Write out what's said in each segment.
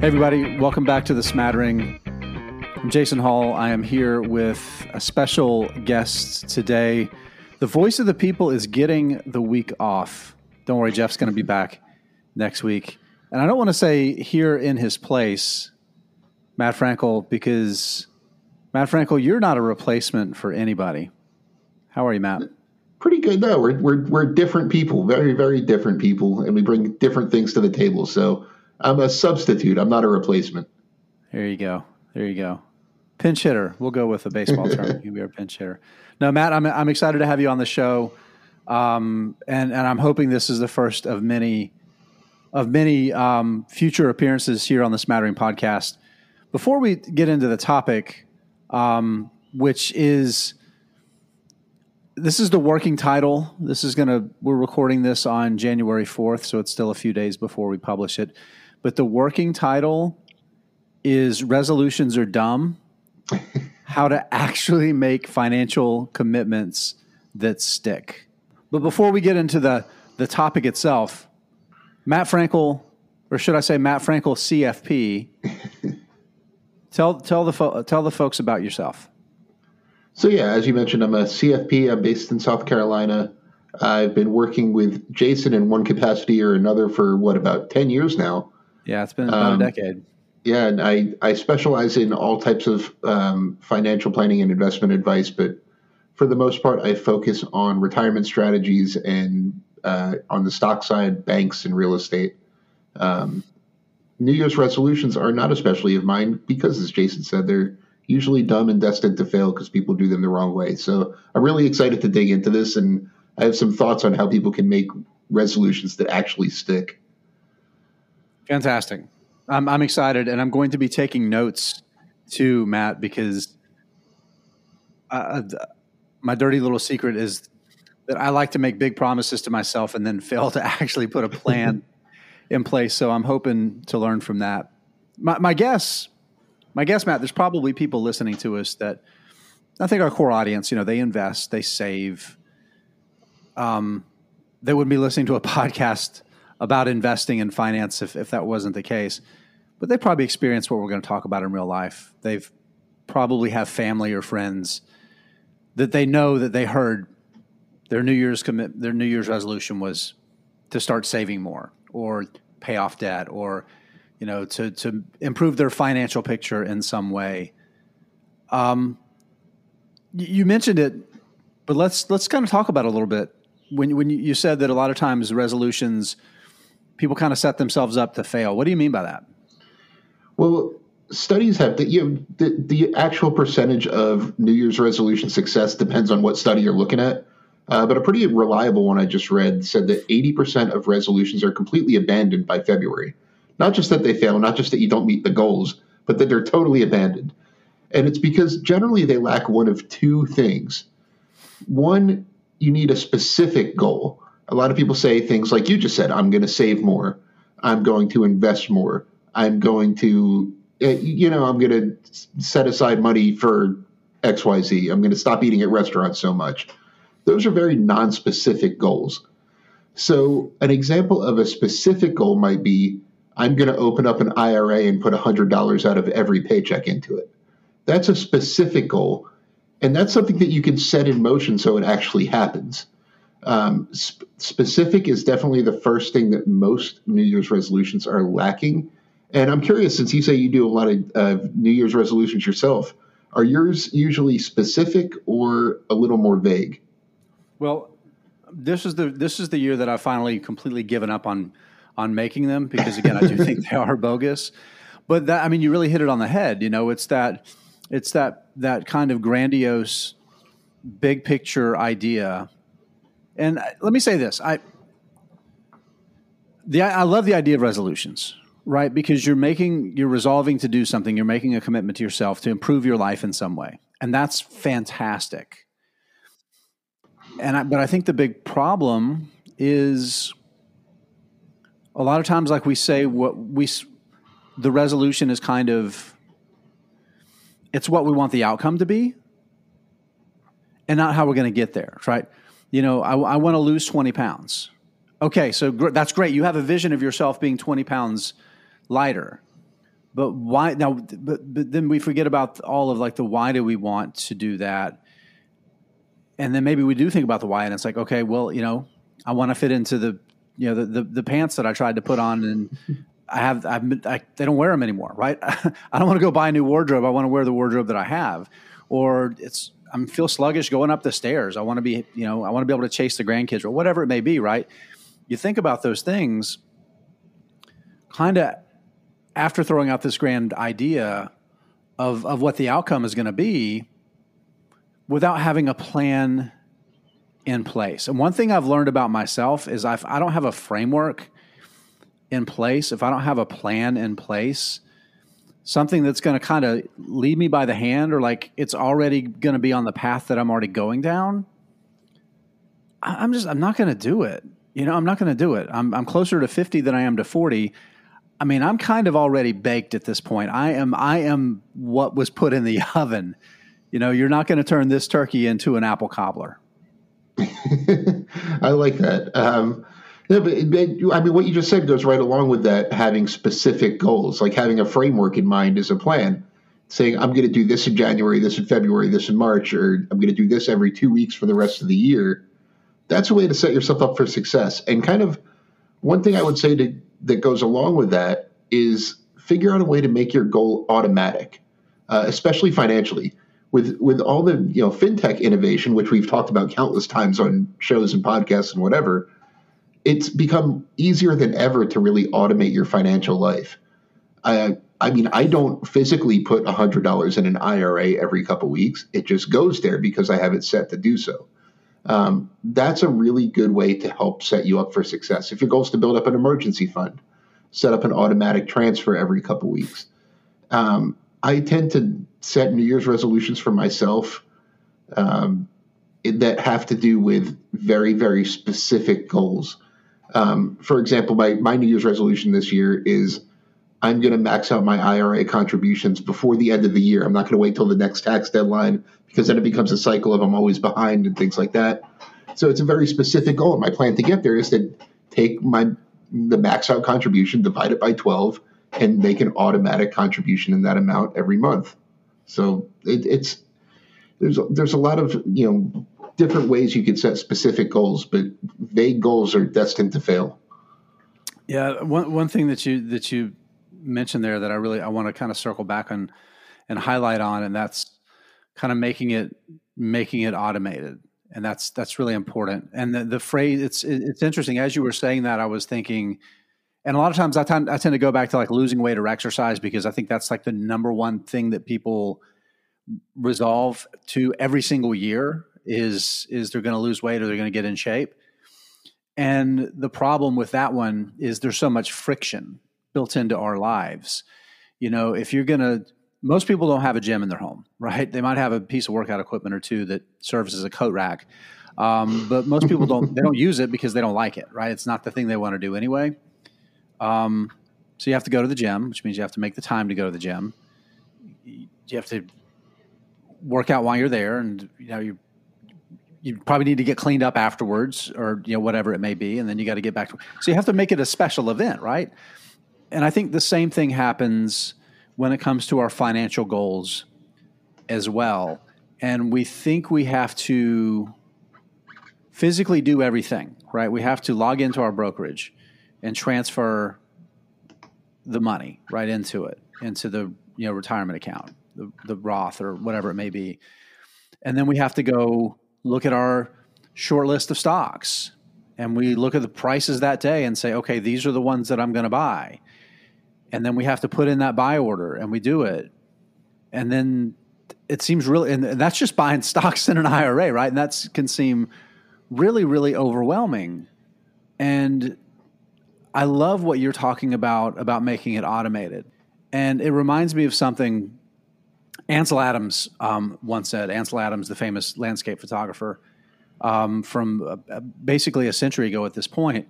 Hey, everybody, welcome back to the Smattering. I'm Jason Hall. I am here with a special guest today. The voice of the people is getting the week off. Don't worry, Jeff's going to be back next week. And I don't want to say here in his place, Matt Frankel, because Matt Frankel, you're not a replacement for anybody. How are you, Matt? Pretty good. though. we're we're we're different people, very very different people, and we bring different things to the table. So I'm a substitute. I'm not a replacement. There you go. There you go. Pinch hitter. We'll go with a baseball term. You are a pinch hitter. No, Matt, I'm I'm excited to have you on the show, um, and and I'm hoping this is the first of many of many um, future appearances here on the Smattering podcast. Before we get into the topic, um, which is this is the working title. This is going to, we're recording this on January 4th, so it's still a few days before we publish it. But the working title is Resolutions Are Dumb How to Actually Make Financial Commitments That Stick. But before we get into the, the topic itself, Matt Frankel, or should I say Matt Frankel CFP, tell, tell, the fo- tell the folks about yourself. So yeah, as you mentioned, I'm a CFP. I'm based in South Carolina. I've been working with Jason in one capacity or another for what about ten years now. Yeah, it's been about um, a decade. Yeah, and I I specialize in all types of um, financial planning and investment advice, but for the most part, I focus on retirement strategies and uh, on the stock side, banks and real estate. Um, New Year's resolutions are not especially of mine because, as Jason said, they're usually dumb and destined to fail because people do them the wrong way. So I'm really excited to dig into this, and I have some thoughts on how people can make resolutions that actually stick. Fantastic. I'm, I'm excited, and I'm going to be taking notes too, Matt, because uh, my dirty little secret is that I like to make big promises to myself and then fail to actually put a plan in place. So I'm hoping to learn from that. My, my guess my guess, Matt, there's probably people listening to us that I think our core audience, you know, they invest, they save. Um, they wouldn't be listening to a podcast about investing in finance if, if that wasn't the case. But they probably experienced what we're going to talk about in real life. They've probably have family or friends that they know that they heard their New Year's commit their New Year's resolution was to start saving more or pay off debt or you know, to to improve their financial picture in some way. Um, you mentioned it, but let's let's kind of talk about it a little bit. When when you said that a lot of times resolutions, people kind of set themselves up to fail. What do you mean by that? Well, studies have that you know, the the actual percentage of New Year's resolution success depends on what study you're looking at. Uh, but a pretty reliable one I just read said that 80% of resolutions are completely abandoned by February. Not just that they fail, not just that you don't meet the goals, but that they're totally abandoned. And it's because generally they lack one of two things. One, you need a specific goal. A lot of people say things like you just said, I'm going to save more. I'm going to invest more. I'm going to, eh, you know, I'm going to set aside money for XYZ. I'm going to stop eating at restaurants so much. Those are very non-specific goals. So, an example of a specific goal might be I'm going to open up an IRA and put $100 out of every paycheck into it. That's a specific goal. And that's something that you can set in motion so it actually happens. Um, sp- specific is definitely the first thing that most New Year's resolutions are lacking. And I'm curious, since you say you do a lot of uh, New Year's resolutions yourself, are yours usually specific or a little more vague? Well, this is the this is the year that I finally completely given up on on making them because again, I do think they are bogus. But that I mean, you really hit it on the head. You know, it's that it's that that kind of grandiose, big picture idea. And let me say this: I the I love the idea of resolutions, right? Because you're making you're resolving to do something. You're making a commitment to yourself to improve your life in some way, and that's fantastic. And I, but I think the big problem is a lot of times, like we say, what we the resolution is kind of it's what we want the outcome to be, and not how we're going to get there. Right? You know, I, I want to lose twenty pounds. Okay, so gr- that's great. You have a vision of yourself being twenty pounds lighter, but why now? But, but then we forget about all of like the why do we want to do that? And then maybe we do think about the why, and it's like, okay, well, you know, I want to fit into the you know the, the, the pants that I tried to put on, and I have I've, I, they don't wear them anymore, right? I don't want to go buy a new wardrobe. I want to wear the wardrobe that I have, or it's I feel sluggish going up the stairs. I want to be you know I want to be able to chase the grandkids or whatever it may be, right? You think about those things, kind of after throwing out this grand idea of of what the outcome is going to be, without having a plan in place. And one thing I've learned about myself is I've, I don't have a framework in place. If I don't have a plan in place, something that's going to kind of lead me by the hand or like it's already going to be on the path that I'm already going down, I'm just, I'm not going to do it. You know, I'm not going to do it. I'm, I'm closer to 50 than I am to 40. I mean, I'm kind of already baked at this point. I am, I am what was put in the oven. You know, you're not going to turn this turkey into an apple cobbler. I like that. Um, yeah, but, I mean, what you just said goes right along with that. Having specific goals, like having a framework in mind, as a plan. Saying I'm going to do this in January, this in February, this in March, or I'm going to do this every two weeks for the rest of the year. That's a way to set yourself up for success. And kind of one thing I would say to, that goes along with that is figure out a way to make your goal automatic, uh, especially financially with with all the you know fintech innovation, which we've talked about countless times on shows and podcasts and whatever, it's become easier than ever to really automate your financial life. I I mean, I don't physically put hundred dollars in an IRA every couple weeks. It just goes there because I have it set to do so. Um, that's a really good way to help set you up for success. If your goal is to build up an emergency fund, set up an automatic transfer every couple weeks. Um, I tend to set New Year's resolutions for myself um, that have to do with very, very specific goals. Um, for example, my, my New Year's resolution this year is I'm going to max out my IRA contributions before the end of the year. I'm not going to wait till the next tax deadline because then it becomes a cycle of I'm always behind and things like that. So it's a very specific goal. And my plan to get there is to take my the max out contribution, divide it by 12, and make an automatic contribution in that amount every month. So it, it's there's there's a lot of you know different ways you can set specific goals, but vague goals are destined to fail. Yeah, one one thing that you that you mentioned there that I really I want to kind of circle back on and highlight on, and that's kind of making it making it automated, and that's that's really important. And the, the phrase it's it's interesting as you were saying that I was thinking and a lot of times I, tend, I tend to go back to like losing weight or exercise because I think that's like the number one thing that people resolve to every single year is is they're going to lose weight or they're going to get in shape. And the problem with that one is there's so much friction built into our lives. You know, if you're going to most people don't have a gym in their home, right? They might have a piece of workout equipment or two that serves as a coat rack. Um, but most people don't they don't use it because they don't like it, right? It's not the thing they want to do anyway. Um, so you have to go to the gym, which means you have to make the time to go to the gym. You have to work out while you're there, and you know you you probably need to get cleaned up afterwards, or you know whatever it may be, and then you got to get back to. So you have to make it a special event, right? And I think the same thing happens when it comes to our financial goals as well. And we think we have to physically do everything, right? We have to log into our brokerage and transfer the money right into it, into the you know retirement account, the, the Roth or whatever it may be, and then we have to go look at our short list of stocks, and we look at the prices that day and say, okay, these are the ones that I'm going to buy, and then we have to put in that buy order, and we do it, and then it seems really, and that's just buying stocks in an IRA, right? And that can seem really, really overwhelming, and I love what you're talking about about making it automated, and it reminds me of something Ansel Adams um, once said. Ansel Adams, the famous landscape photographer um, from uh, basically a century ago at this point,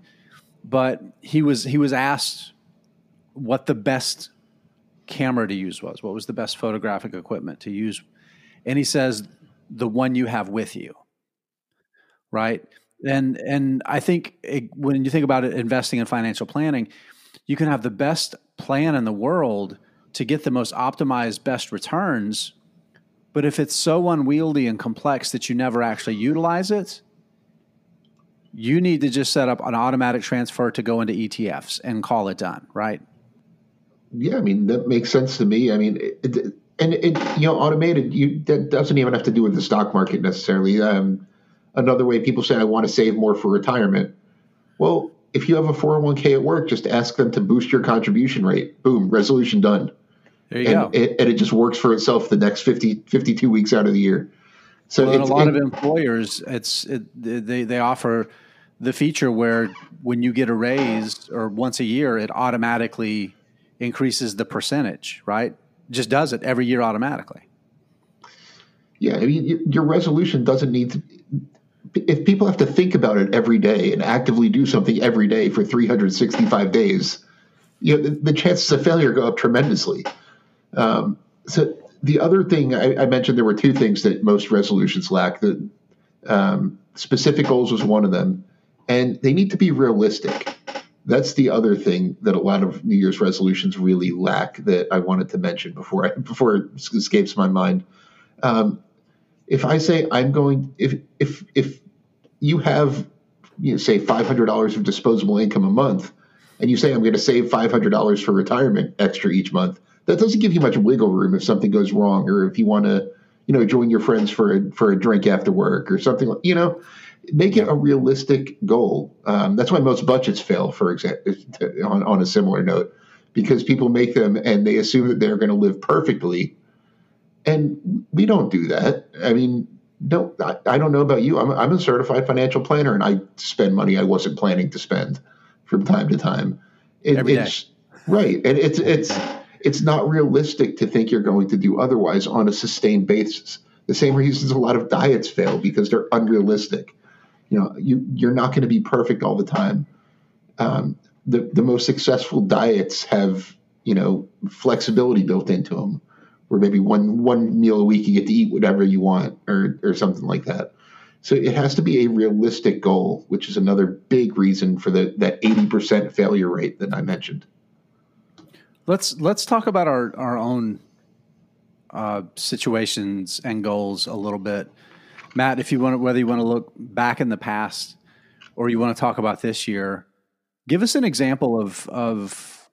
but he was he was asked what the best camera to use was. What was the best photographic equipment to use? And he says the one you have with you. Right? and and I think it, when you think about it, investing in financial planning, you can have the best plan in the world, to get the most optimized, best returns. But if it's so unwieldy and complex that you never actually utilize it, you need to just set up an automatic transfer to go into ETFs and call it done, right? Yeah, I mean that makes sense to me. I mean, it, and it, you know, automated you that doesn't even have to do with the stock market necessarily. Um, another way people say I want to save more for retirement. Well, if you have a 401k at work, just ask them to boost your contribution rate. Boom, resolution done. There you and go. It, and it just works for itself the next 50, 52 weeks out of the year. So well, a lot it, of employers, it's it, they they offer the feature where when you get a raise or once a year, it automatically increases the percentage. Right? Just does it every year automatically. Yeah, I mean, your resolution doesn't need to. If people have to think about it every day and actively do something every day for 365 days, you know, the, the chances of failure go up tremendously. Um, so the other thing I, I, mentioned, there were two things that most resolutions lack. The um, specific goals was one of them, and they need to be realistic. That's the other thing that a lot of New Year's resolutions really lack that I wanted to mention before I, before it escapes my mind. Um, if I say I'm going, if if if you have, you know, say five hundred dollars of disposable income a month, and you say I'm going to save five hundred dollars for retirement extra each month, that doesn't give you much wiggle room if something goes wrong or if you want to, you know, join your friends for a, for a drink after work or something like, you know, make it a realistic goal. Um, that's why most budgets fail, for example, on, on a similar note, because people make them and they assume that they're going to live perfectly. And we don't do that. I mean, no, I, I don't know about you. I'm, I'm a certified financial planner and I spend money I wasn't planning to spend from time to time. It, Every it's, day. Right. And it's, it's, it's not realistic to think you're going to do otherwise on a sustained basis. The same reasons a lot of diets fail because they're unrealistic. You know, you you're not going to be perfect all the time. Um, the the most successful diets have you know flexibility built into them, where maybe one one meal a week you get to eat whatever you want or or something like that. So it has to be a realistic goal, which is another big reason for the that eighty percent failure rate that I mentioned. Let's let's talk about our our own uh, situations and goals a little bit, Matt. If you want, to, whether you want to look back in the past or you want to talk about this year, give us an example of of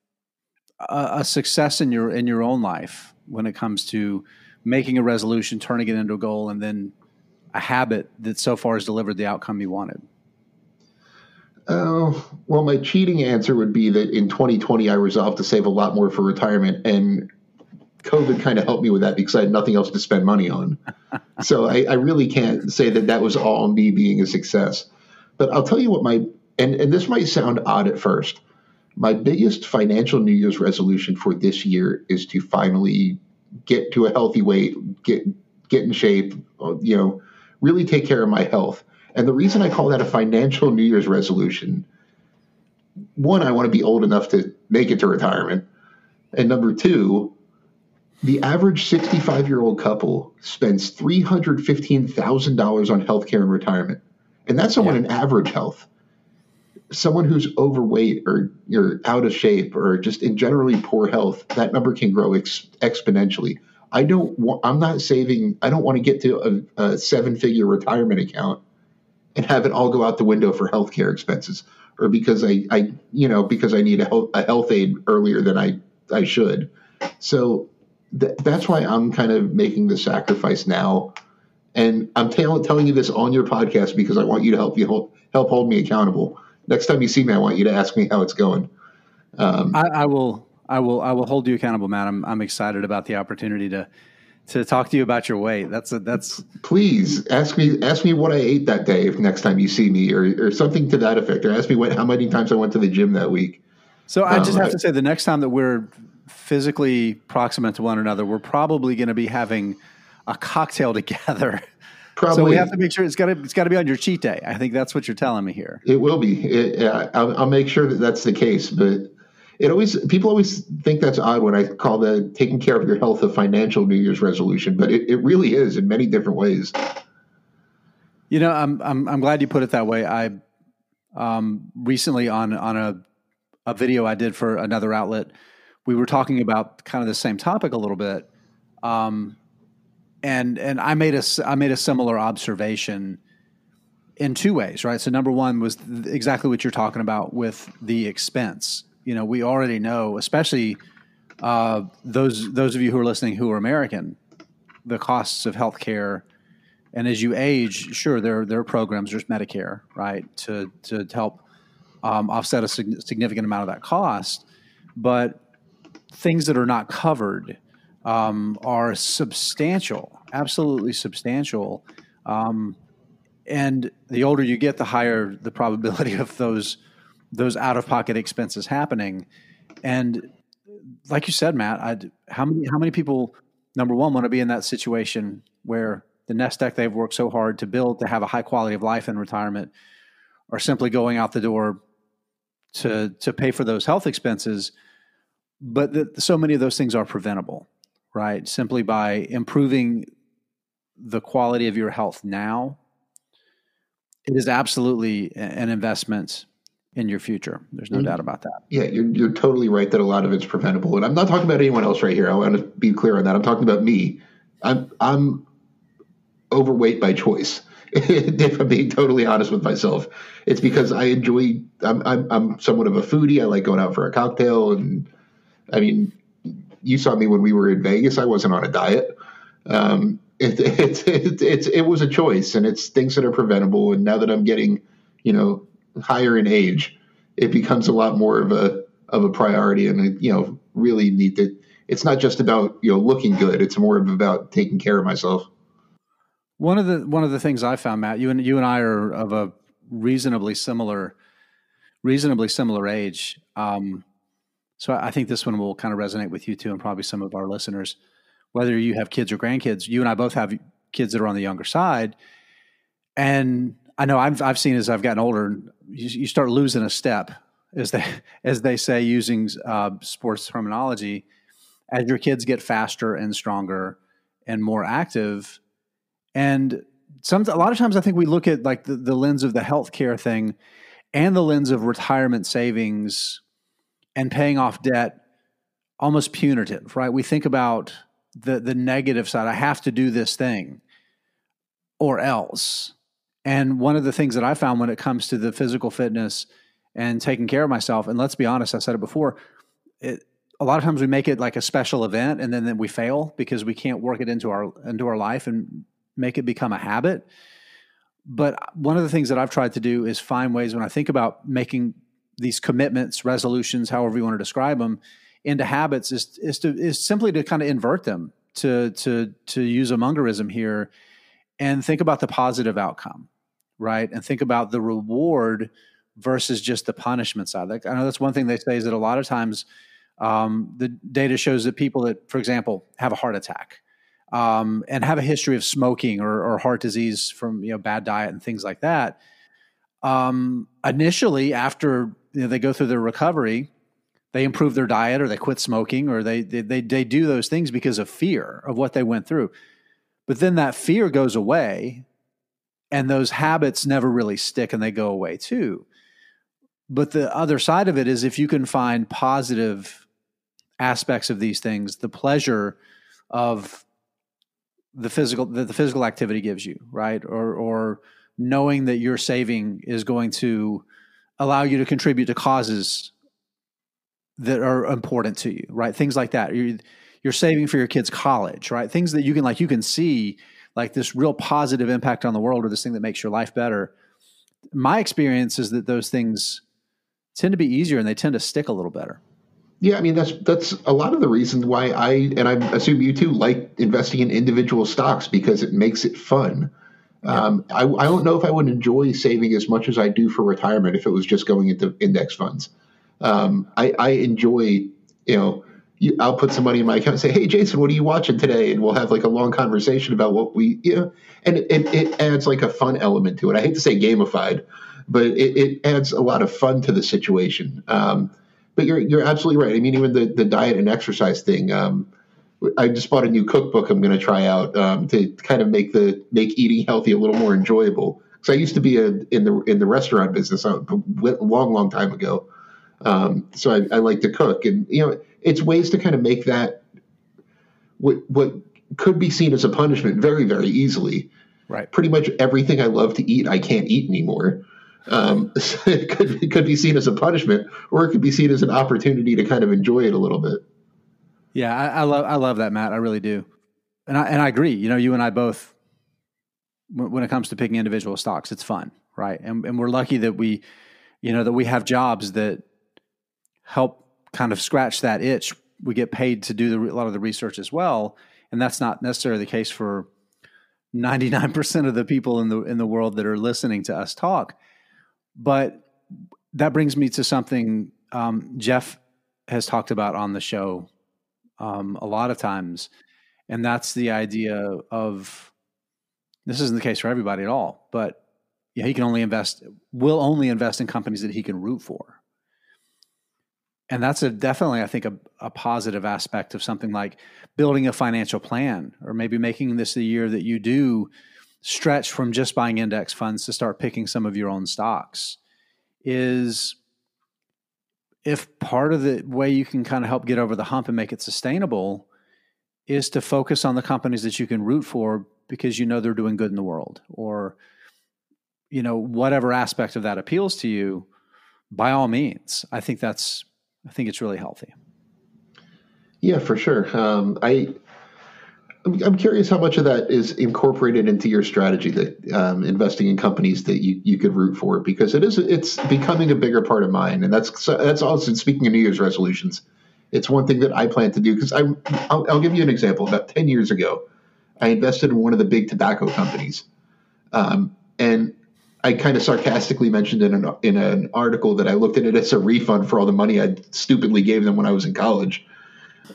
a, a success in your in your own life when it comes to making a resolution, turning it into a goal, and then a habit that so far has delivered the outcome you wanted. Uh, well, my cheating answer would be that in 2020 I resolved to save a lot more for retirement, and COVID kind of helped me with that because I had nothing else to spend money on. so I, I, really can't say that that was all me being a success. But I'll tell you what my and and this might sound odd at first. My biggest financial New Year's resolution for this year is to finally get to a healthy weight, get get in shape, you know, really take care of my health. And the reason I call that a financial New Year's resolution, one, I want to be old enough to make it to retirement. And number two, the average 65 year old couple spends $315,000 on healthcare and retirement. And that's someone yeah. in average health. Someone who's overweight or you're out of shape or just in generally poor health, that number can grow ex- exponentially. I don't want, I'm not saving, I don't want to get to a, a seven figure retirement account and have it all go out the window for healthcare expenses or because I, I you know, because I need a health, a health aid earlier than I, I should. So th- that's why I'm kind of making the sacrifice now. And I'm t- telling you this on your podcast because I want you to help you hold, help hold me accountable. Next time you see me, I want you to ask me how it's going. Um, I, I will, I will, I will hold you accountable, Matt. I'm, I'm excited about the opportunity to to talk to you about your weight. That's a, that's. Please ask me ask me what I ate that day if next time you see me, or or something to that effect, or ask me what how many times I went to the gym that week. So I just um, have to say, the next time that we're physically proximate to one another, we're probably going to be having a cocktail together. Probably. So we have to make sure it's got to it's got to be on your cheat day. I think that's what you're telling me here. It will be. It, uh, I'll, I'll, make sure that that's the case. But it always people always think that's odd when I call the taking care of your health a financial New Year's resolution, but it, it really is in many different ways. You know, I'm I'm I'm glad you put it that way. I um, recently on on a a video I did for another outlet, we were talking about kind of the same topic a little bit, um, and and I made a I made a similar observation in two ways, right? So number one was exactly what you're talking about with the expense. You know, we already know, especially uh, those those of you who are listening who are American, the costs of healthcare. And as you age, sure, there there are programs. There's Medicare, right, to to help um, offset a sig- significant amount of that cost. But things that are not covered um, are substantial, absolutely substantial. Um, and the older you get, the higher the probability of those those out of pocket expenses happening. And like you said, Matt, I'd, how many how many people number one want to be in that situation where the nest egg they've worked so hard to build to have a high quality of life in retirement are simply going out the door to to pay for those health expenses but the, so many of those things are preventable right simply by improving the quality of your health now it is absolutely an investment in your future. There's no mm-hmm. doubt about that. Yeah, you're, you're totally right that a lot of it's preventable. And I'm not talking about anyone else right here. I want to be clear on that. I'm talking about me. I'm, I'm overweight by choice. if I'm being totally honest with myself, it's because I enjoy. I'm, I'm, I'm somewhat of a foodie. I like going out for a cocktail, and I mean, you saw me when we were in Vegas. I wasn't on a diet. Um, it, it, it, it, it was a choice, and it's things that are preventable. And now that I'm getting, you know, higher in age, it becomes a lot more of a of a priority, and you know, really need to. It's not just about you know looking good; it's more about taking care of myself. One of the one of the things I found, Matt, you and you and I are of a reasonably similar, reasonably similar age. Um, so I think this one will kind of resonate with you too, and probably some of our listeners. Whether you have kids or grandkids, you and I both have kids that are on the younger side, and I know I've I've seen as I've gotten older, you, you start losing a step, as they as they say using uh, sports terminology. As your kids get faster and stronger and more active, and some a lot of times I think we look at like the, the lens of the healthcare thing and the lens of retirement savings and paying off debt almost punitive, right? We think about the the negative side. I have to do this thing or else. And one of the things that I found when it comes to the physical fitness and taking care of myself, and let's be honest, I said it before, it, a lot of times we make it like a special event and then, then we fail because we can't work it into our into our life and make it become a habit. But one of the things that I've tried to do is find ways when I think about making these commitments, resolutions, however you want to describe them, into habits is is to is simply to kind of invert them to to to use a Mungerism here and think about the positive outcome right? And think about the reward versus just the punishment side. Like I know that's one thing they say is that a lot of times um, the data shows that people that, for example, have a heart attack um, and have a history of smoking or, or, heart disease from you know bad diet and things like that. Um, initially, after you know, they go through their recovery, they improve their diet or they quit smoking or they, they they they do those things because of fear of what they went through. But then that fear goes away and those habits never really stick and they go away too. But the other side of it is if you can find positive aspects of these things, the pleasure of the physical that the physical activity gives you, right? Or or knowing that your saving is going to allow you to contribute to causes that are important to you, right? Things like that. You're, you're saving for your kids' college, right? Things that you can like you can see like this real positive impact on the world or this thing that makes your life better. My experience is that those things tend to be easier and they tend to stick a little better. Yeah, I mean that's that's a lot of the reason why I and I assume you too like investing in individual stocks because it makes it fun. Yeah. Um, I, I don't know if I would enjoy saving as much as I do for retirement if it was just going into index funds. Um, I, I enjoy, you know, you, I'll put some money in my account and say, "Hey, Jason, what are you watching today?" And we'll have like a long conversation about what we, you know, and it, it, adds like a fun element to it. I hate to say gamified, but it, it adds a lot of fun to the situation. Um, but you're you're absolutely right. I mean, even the the diet and exercise thing. Um, I just bought a new cookbook. I'm going to try out um, to kind of make the make eating healthy a little more enjoyable. Because I used to be a, in the in the restaurant business a long, long time ago. Um, so I, I like to cook, and you know, it's ways to kind of make that what what could be seen as a punishment very very easily. Right. Pretty much everything I love to eat, I can't eat anymore. Um, so it could it could be seen as a punishment, or it could be seen as an opportunity to kind of enjoy it a little bit. Yeah, I, I love I love that, Matt. I really do, and I and I agree. You know, you and I both, when it comes to picking individual stocks, it's fun, right? And and we're lucky that we, you know, that we have jobs that help kind of scratch that itch. We get paid to do the, a lot of the research as well, and that's not necessarily the case for ninety nine percent of the people in the in the world that are listening to us talk. But that brings me to something um, Jeff has talked about on the show um, a lot of times, and that's the idea of this isn't the case for everybody at all, but yeah, he can only invest, will only invest in companies that he can root for. And that's a definitely, I think, a, a positive aspect of something like building a financial plan, or maybe making this the year that you do stretch from just buying index funds to start picking some of your own stocks is if part of the way you can kind of help get over the hump and make it sustainable is to focus on the companies that you can root for because you know they're doing good in the world or you know whatever aspect of that appeals to you by all means. I think that's i think it's really healthy yeah for sure um, i I'm curious how much of that is incorporated into your strategy that um, investing in companies that you, you could root for because it is it's becoming a bigger part of mine and that's that's also speaking of New Year's resolutions. It's one thing that I plan to do because I I'll, I'll, give you an example. About ten years ago, I invested in one of the big tobacco companies, um, and I kind of sarcastically mentioned in an in an article that I looked at it as a refund for all the money I stupidly gave them when I was in college.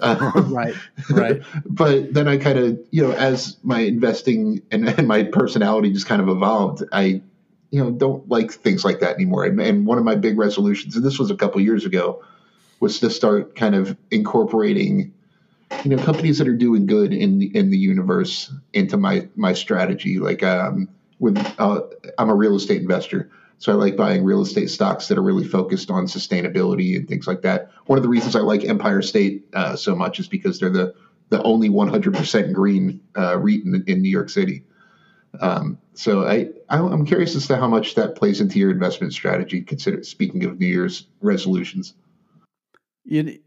Right, right. but then I kind of, you know, as my investing and, and, my personality just kind of evolved, I, you know, don't like things like that anymore. And, and one of my big resolutions, and this was a couple years ago, was to start kind of incorporating, you know, companies that are doing good in the, in the universe into my my strategy. Like, um, with uh, I'm a real estate investor. So I like buying real estate stocks that are really focused on sustainability and things like that. One of the reasons I like Empire State uh, so much is because they're the the only 100% green uh, REIT in, in, New York City. Um, so I, I'm curious as to how much that plays into your investment strategy. Consider speaking of New Year's resolutions. It,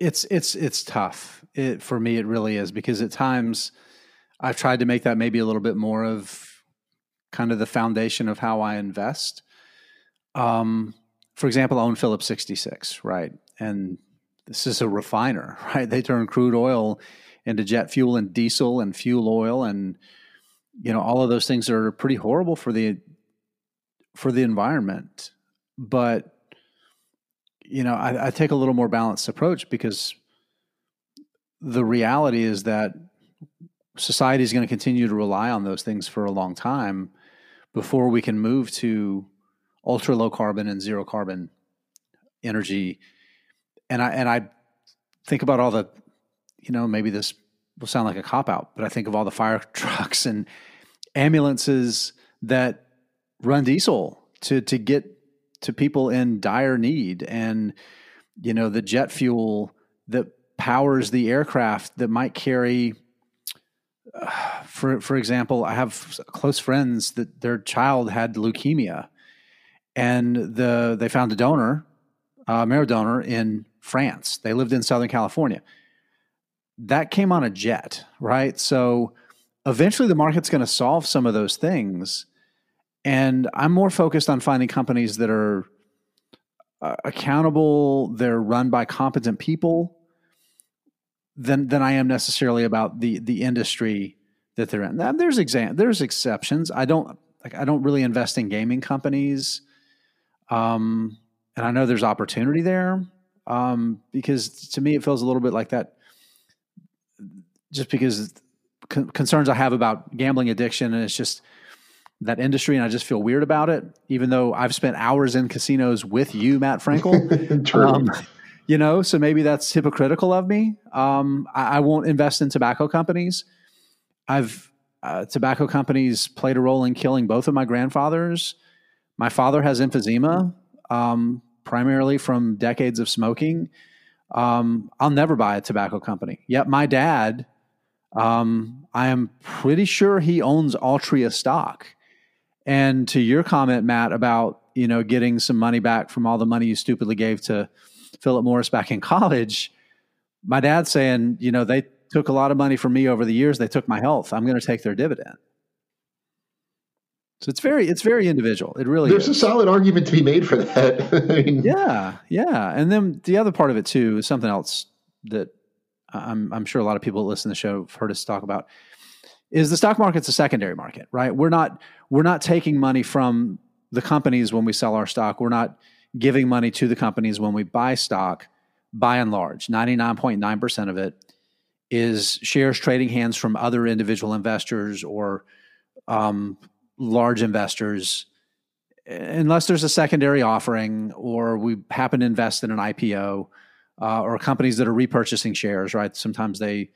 it's it's it's tough. It, for me, it really is because at times I've tried to make that maybe a little bit more of kind of the foundation of how I invest. Um, for example, I own Phillips 66, right? And this is a refiner, right? They turn crude oil into jet fuel and diesel and fuel oil and you know all of those things are pretty horrible for the for the environment but you know I, I take a little more balanced approach because the reality is that society is going to continue to rely on those things for a long time before we can move to ultra low carbon and zero carbon energy. And I and I think about all the, you know, maybe this will sound like a cop out, but I think of all the fire trucks and ambulances that run diesel to to get to people in dire need and you know the jet fuel that powers the aircraft that might carry uh, for for example, I have close friends that their child had leukemia, and the they found a donor, a marrow donor in France. They lived in Southern California. That came on a jet, right? So eventually, the market's going to solve some of those things, and I'm more focused on finding companies that are uh, accountable. They're run by competent people than than I am necessarily about the the industry that they're in. Now, there's exam there's exceptions. I don't like I don't really invest in gaming companies, um, and I know there's opportunity there um, because to me it feels a little bit like that. Just because con- concerns I have about gambling addiction, and it's just that industry, and I just feel weird about it. Even though I've spent hours in casinos with you, Matt Frankel. True. Um, you know, so maybe that's hypocritical of me. Um, I, I, won't invest in tobacco companies. I've uh, tobacco companies played a role in killing both of my grandfathers. My father has emphysema, um, primarily from decades of smoking, um, I'll never buy a tobacco company. Yet my dad, um, I am pretty sure he owns Altria stock. And to your comment, Matt, about you know getting some money back from all the money you stupidly gave to Philip Morris back in college, my dad's saying, you know, they took a lot of money from me over the years. They took my health. I'm going to take their dividend. So it's very it's very individual. It really there's is. a solid argument to be made for that. I mean, yeah, yeah. And then the other part of it too is something else that I'm I'm sure a lot of people that listen to the show have heard us talk about is the stock market's a secondary market, right? We're not we're not taking money from the companies when we sell our stock. We're not giving money to the companies when we buy stock. By and large, 99.9% of it is shares trading hands from other individual investors or um, large investors unless there's a secondary offering or we happen to invest in an IPO uh, or companies that are repurchasing shares, right? Sometimes they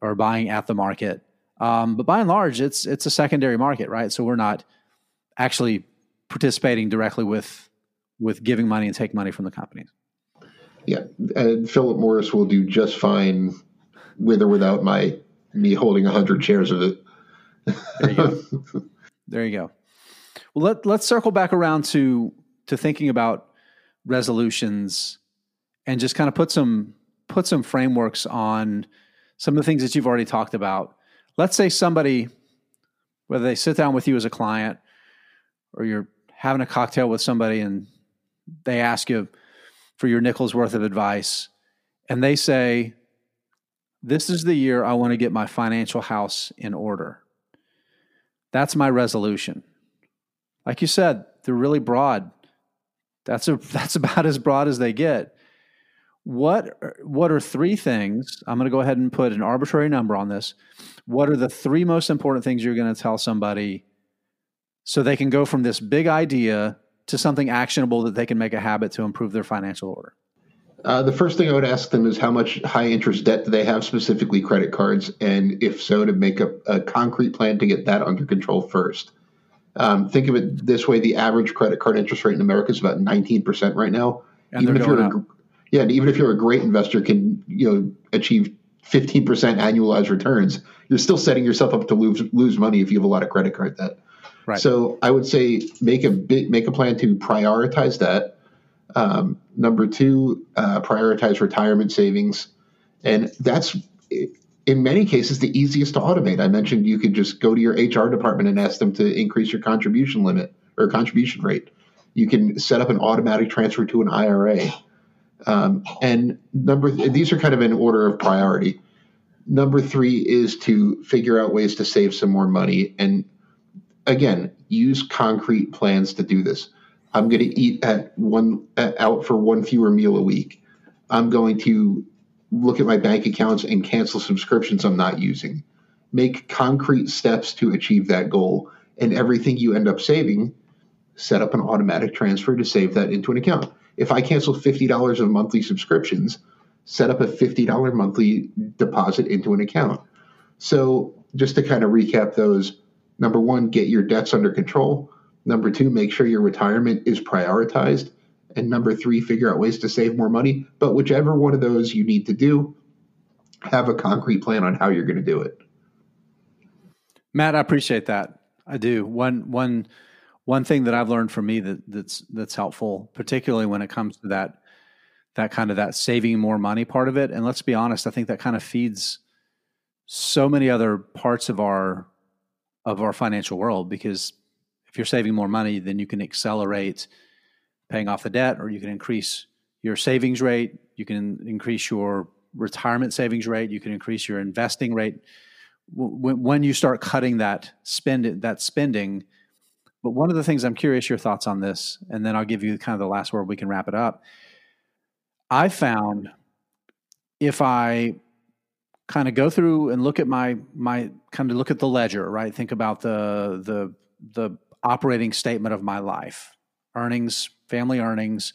are buying at the market. Um, but by and large, it's it's a secondary market, right? So we're not actually participating directly with with giving money and taking money from the companies. Yeah, and Philip Morris will do just fine with or without my me holding hundred shares of it. There you go. there you go. Well, let let's circle back around to to thinking about resolutions and just kind of put some put some frameworks on some of the things that you've already talked about. Let's say somebody, whether they sit down with you as a client or you're having a cocktail with somebody and they ask you for your nickel's worth of advice, and they say, This is the year I want to get my financial house in order. That's my resolution. Like you said, they're really broad. That's a that's about as broad as they get. What what are three things? I'm going to go ahead and put an arbitrary number on this. What are the three most important things you're going to tell somebody so they can go from this big idea to something actionable that they can make a habit to improve their financial order? Uh, the first thing I would ask them is how much high interest debt do they have, specifically credit cards, and if so, to make a, a concrete plan to get that under control first. Um, think of it this way: the average credit card interest rate in America is about 19% right now. And even if you're a, yeah, and even if you're a great investor, can you know achieve 15% annualized returns, you're still setting yourself up to lose lose money if you have a lot of credit card debt. Right. So I would say make a bit, make a plan to prioritize that um, number two, uh, prioritize retirement savings. And that's in many cases the easiest to automate. I mentioned you could just go to your HR department and ask them to increase your contribution limit or contribution rate. You can set up an automatic transfer to an IRA. Um, and number th- these are kind of in order of priority. Number three is to figure out ways to save some more money. And again, use concrete plans to do this. I'm going to eat at one out for one fewer meal a week. I'm going to look at my bank accounts and cancel subscriptions I'm not using. Make concrete steps to achieve that goal, and everything you end up saving, set up an automatic transfer to save that into an account. If I cancel $50 of monthly subscriptions, set up a $50 monthly deposit into an account. So, just to kind of recap those number one, get your debts under control. Number two, make sure your retirement is prioritized. And number three, figure out ways to save more money. But whichever one of those you need to do, have a concrete plan on how you're going to do it. Matt, I appreciate that. I do. One one one thing that I've learned from me that that's that's helpful, particularly when it comes to that that kind of that saving more money part of it. And let's be honest, I think that kind of feeds so many other parts of our of our financial world because if you're saving more money, then you can accelerate paying off the debt, or you can increase your savings rate. You can increase your retirement savings rate. You can increase your investing rate. When, you start cutting that spend that spending, but one of the things I'm curious your thoughts on this, and then I'll give you kind of the last word. We can wrap it up. I found if I kind of go through and look at my my kind of look at the ledger, right? Think about the the the operating statement of my life earnings, family earnings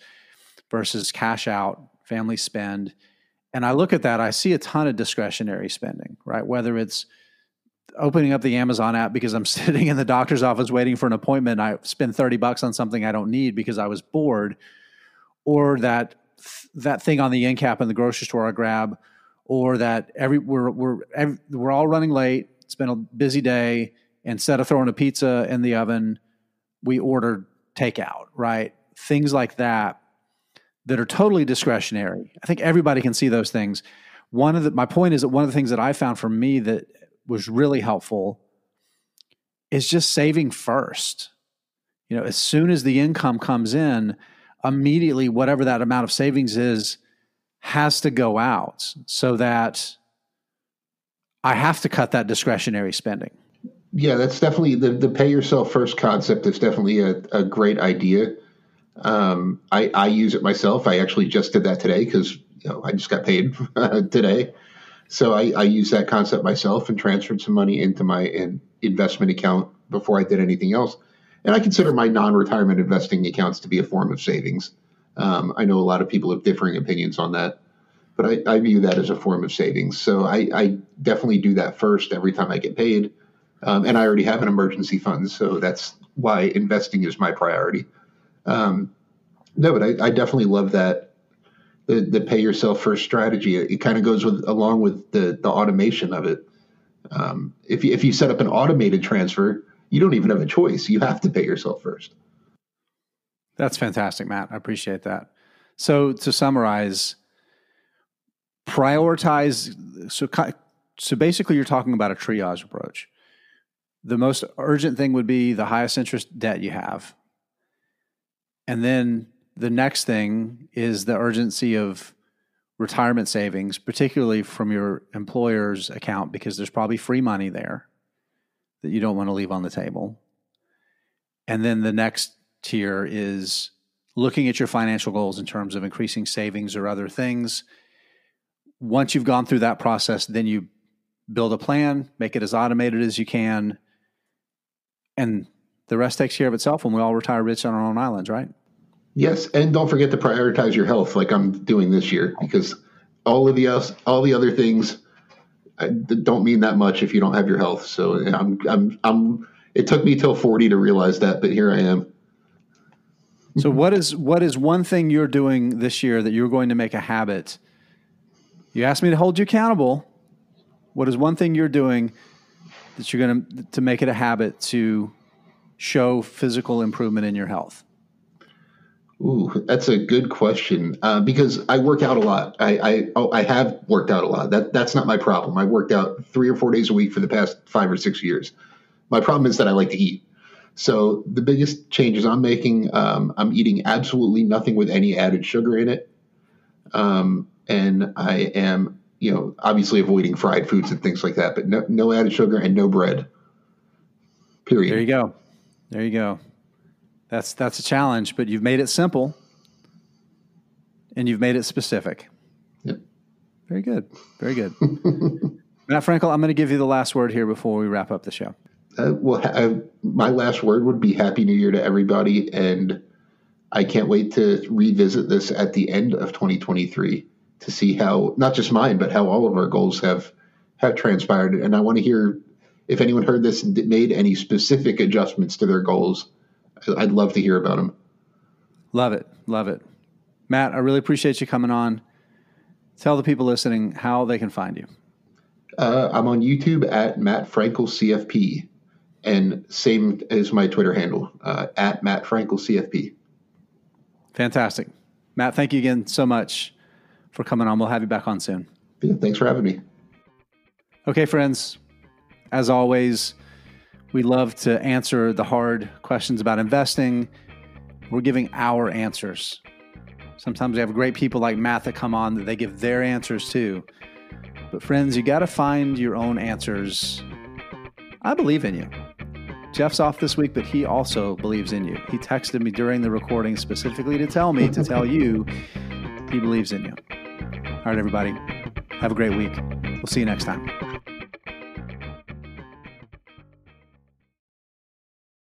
versus cash out, family spend. And I look at that, I see a ton of discretionary spending, right? Whether it's opening up the Amazon app because I'm sitting in the doctor's office waiting for an appointment, I spend 30 bucks on something I don't need because I was bored, or that that thing on the end cap in the grocery store I grab, or that every we're we're every, we're all running late. It's been a busy day. Instead of throwing a pizza in the oven, we order takeout. Right, things like that that are totally discretionary. I think everybody can see those things. One of the my point is that one of the things that I found for me that was really helpful is just saving first. You know, as soon as the income comes in, immediately whatever that amount of savings is has to go out so that I have to cut that discretionary spending. Yeah, that's definitely the, the pay yourself first concept is definitely a, a great idea. Um, I, I use it myself. I actually just did that today because you know I just got paid today. So I, I use that concept myself and transferred some money into my in investment account before I did anything else. And I consider my non-retirement investing accounts to be a form of savings. Um, I know a lot of people have differing opinions on that, but I, I view that as a form of savings. So I, I, definitely do that first every time I get paid. Um, and I already have an emergency fund, so that's why investing is my priority. Um, no, but I, I, definitely love that the the pay yourself first strategy. It, it kind of goes with along with the the automation of it. Um, if you, if you set up an automated transfer, you don't even have a choice. You have to pay yourself first. That's fantastic, Matt. I appreciate that. So to summarize, prioritize. So so basically, you're talking about a triage approach. The most urgent thing would be the highest interest debt you have, and then the next thing is the urgency of retirement savings, particularly from your employer's account, because there's probably free money there that you don't want to leave on the table. And then the next tier is looking at your financial goals in terms of increasing savings or other things. Once you've gone through that process, then you build a plan, make it as automated as you can, and the rest takes care of itself when we all retire rich on our own islands, right? Yes, and don't forget to prioritize your health, like I'm doing this year, because all of the else, all the other things don't mean that much if you don't have your health. So I'm, I'm, I'm. It took me till 40 to realize that, but here I am. So what is what is one thing you're doing this year that you're going to make a habit? You asked me to hold you accountable. What is one thing you're doing that you're going to to make it a habit to show physical improvement in your health? Ooh, that's a good question uh, because I work out a lot. I I, oh, I have worked out a lot. That that's not my problem. I worked out three or four days a week for the past five or six years. My problem is that I like to eat. So the biggest changes I'm making, um, I'm eating absolutely nothing with any added sugar in it, um, and I am, you know, obviously avoiding fried foods and things like that. But no, no added sugar and no bread. Period. There you go. There you go. That's that's a challenge, but you've made it simple and you've made it specific. Yep. Very good. Very good. Matt Frankel, I'm going to give you the last word here before we wrap up the show. Uh, well, I, my last word would be Happy New Year to everybody, and I can't wait to revisit this at the end of 2023 to see how not just mine, but how all of our goals have have transpired. And I want to hear if anyone heard this and made any specific adjustments to their goals I'd love to hear about them. Love it. Love it. Matt, I really appreciate you coming on. Tell the people listening how they can find you. Uh, I'm on YouTube at Matt Frankel CFP, and same as my Twitter handle uh, at Matt Frankel CFP. Fantastic, Matt. Thank you again so much for coming on. We'll have you back on soon. Yeah, thanks for having me. Okay, friends. As always, we love to answer the hard questions about investing. We're giving our answers. Sometimes we have great people like Matt that come on that they give their answers too. But friends, you got to find your own answers. I believe in you. Jeff's off this week, but he also believes in you. He texted me during the recording specifically to tell me to tell you he believes in you. All right, everybody. Have a great week. We'll see you next time.